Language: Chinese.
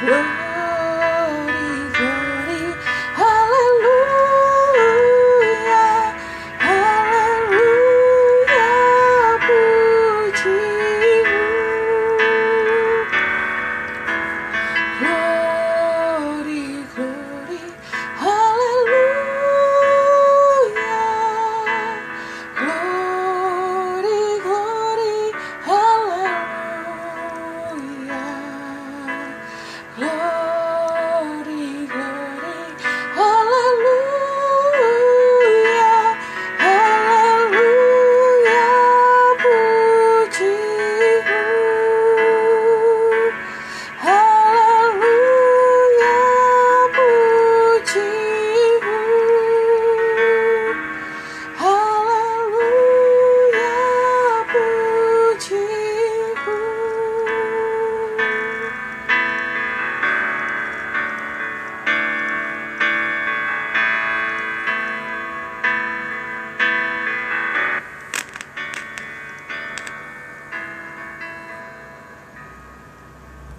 嗯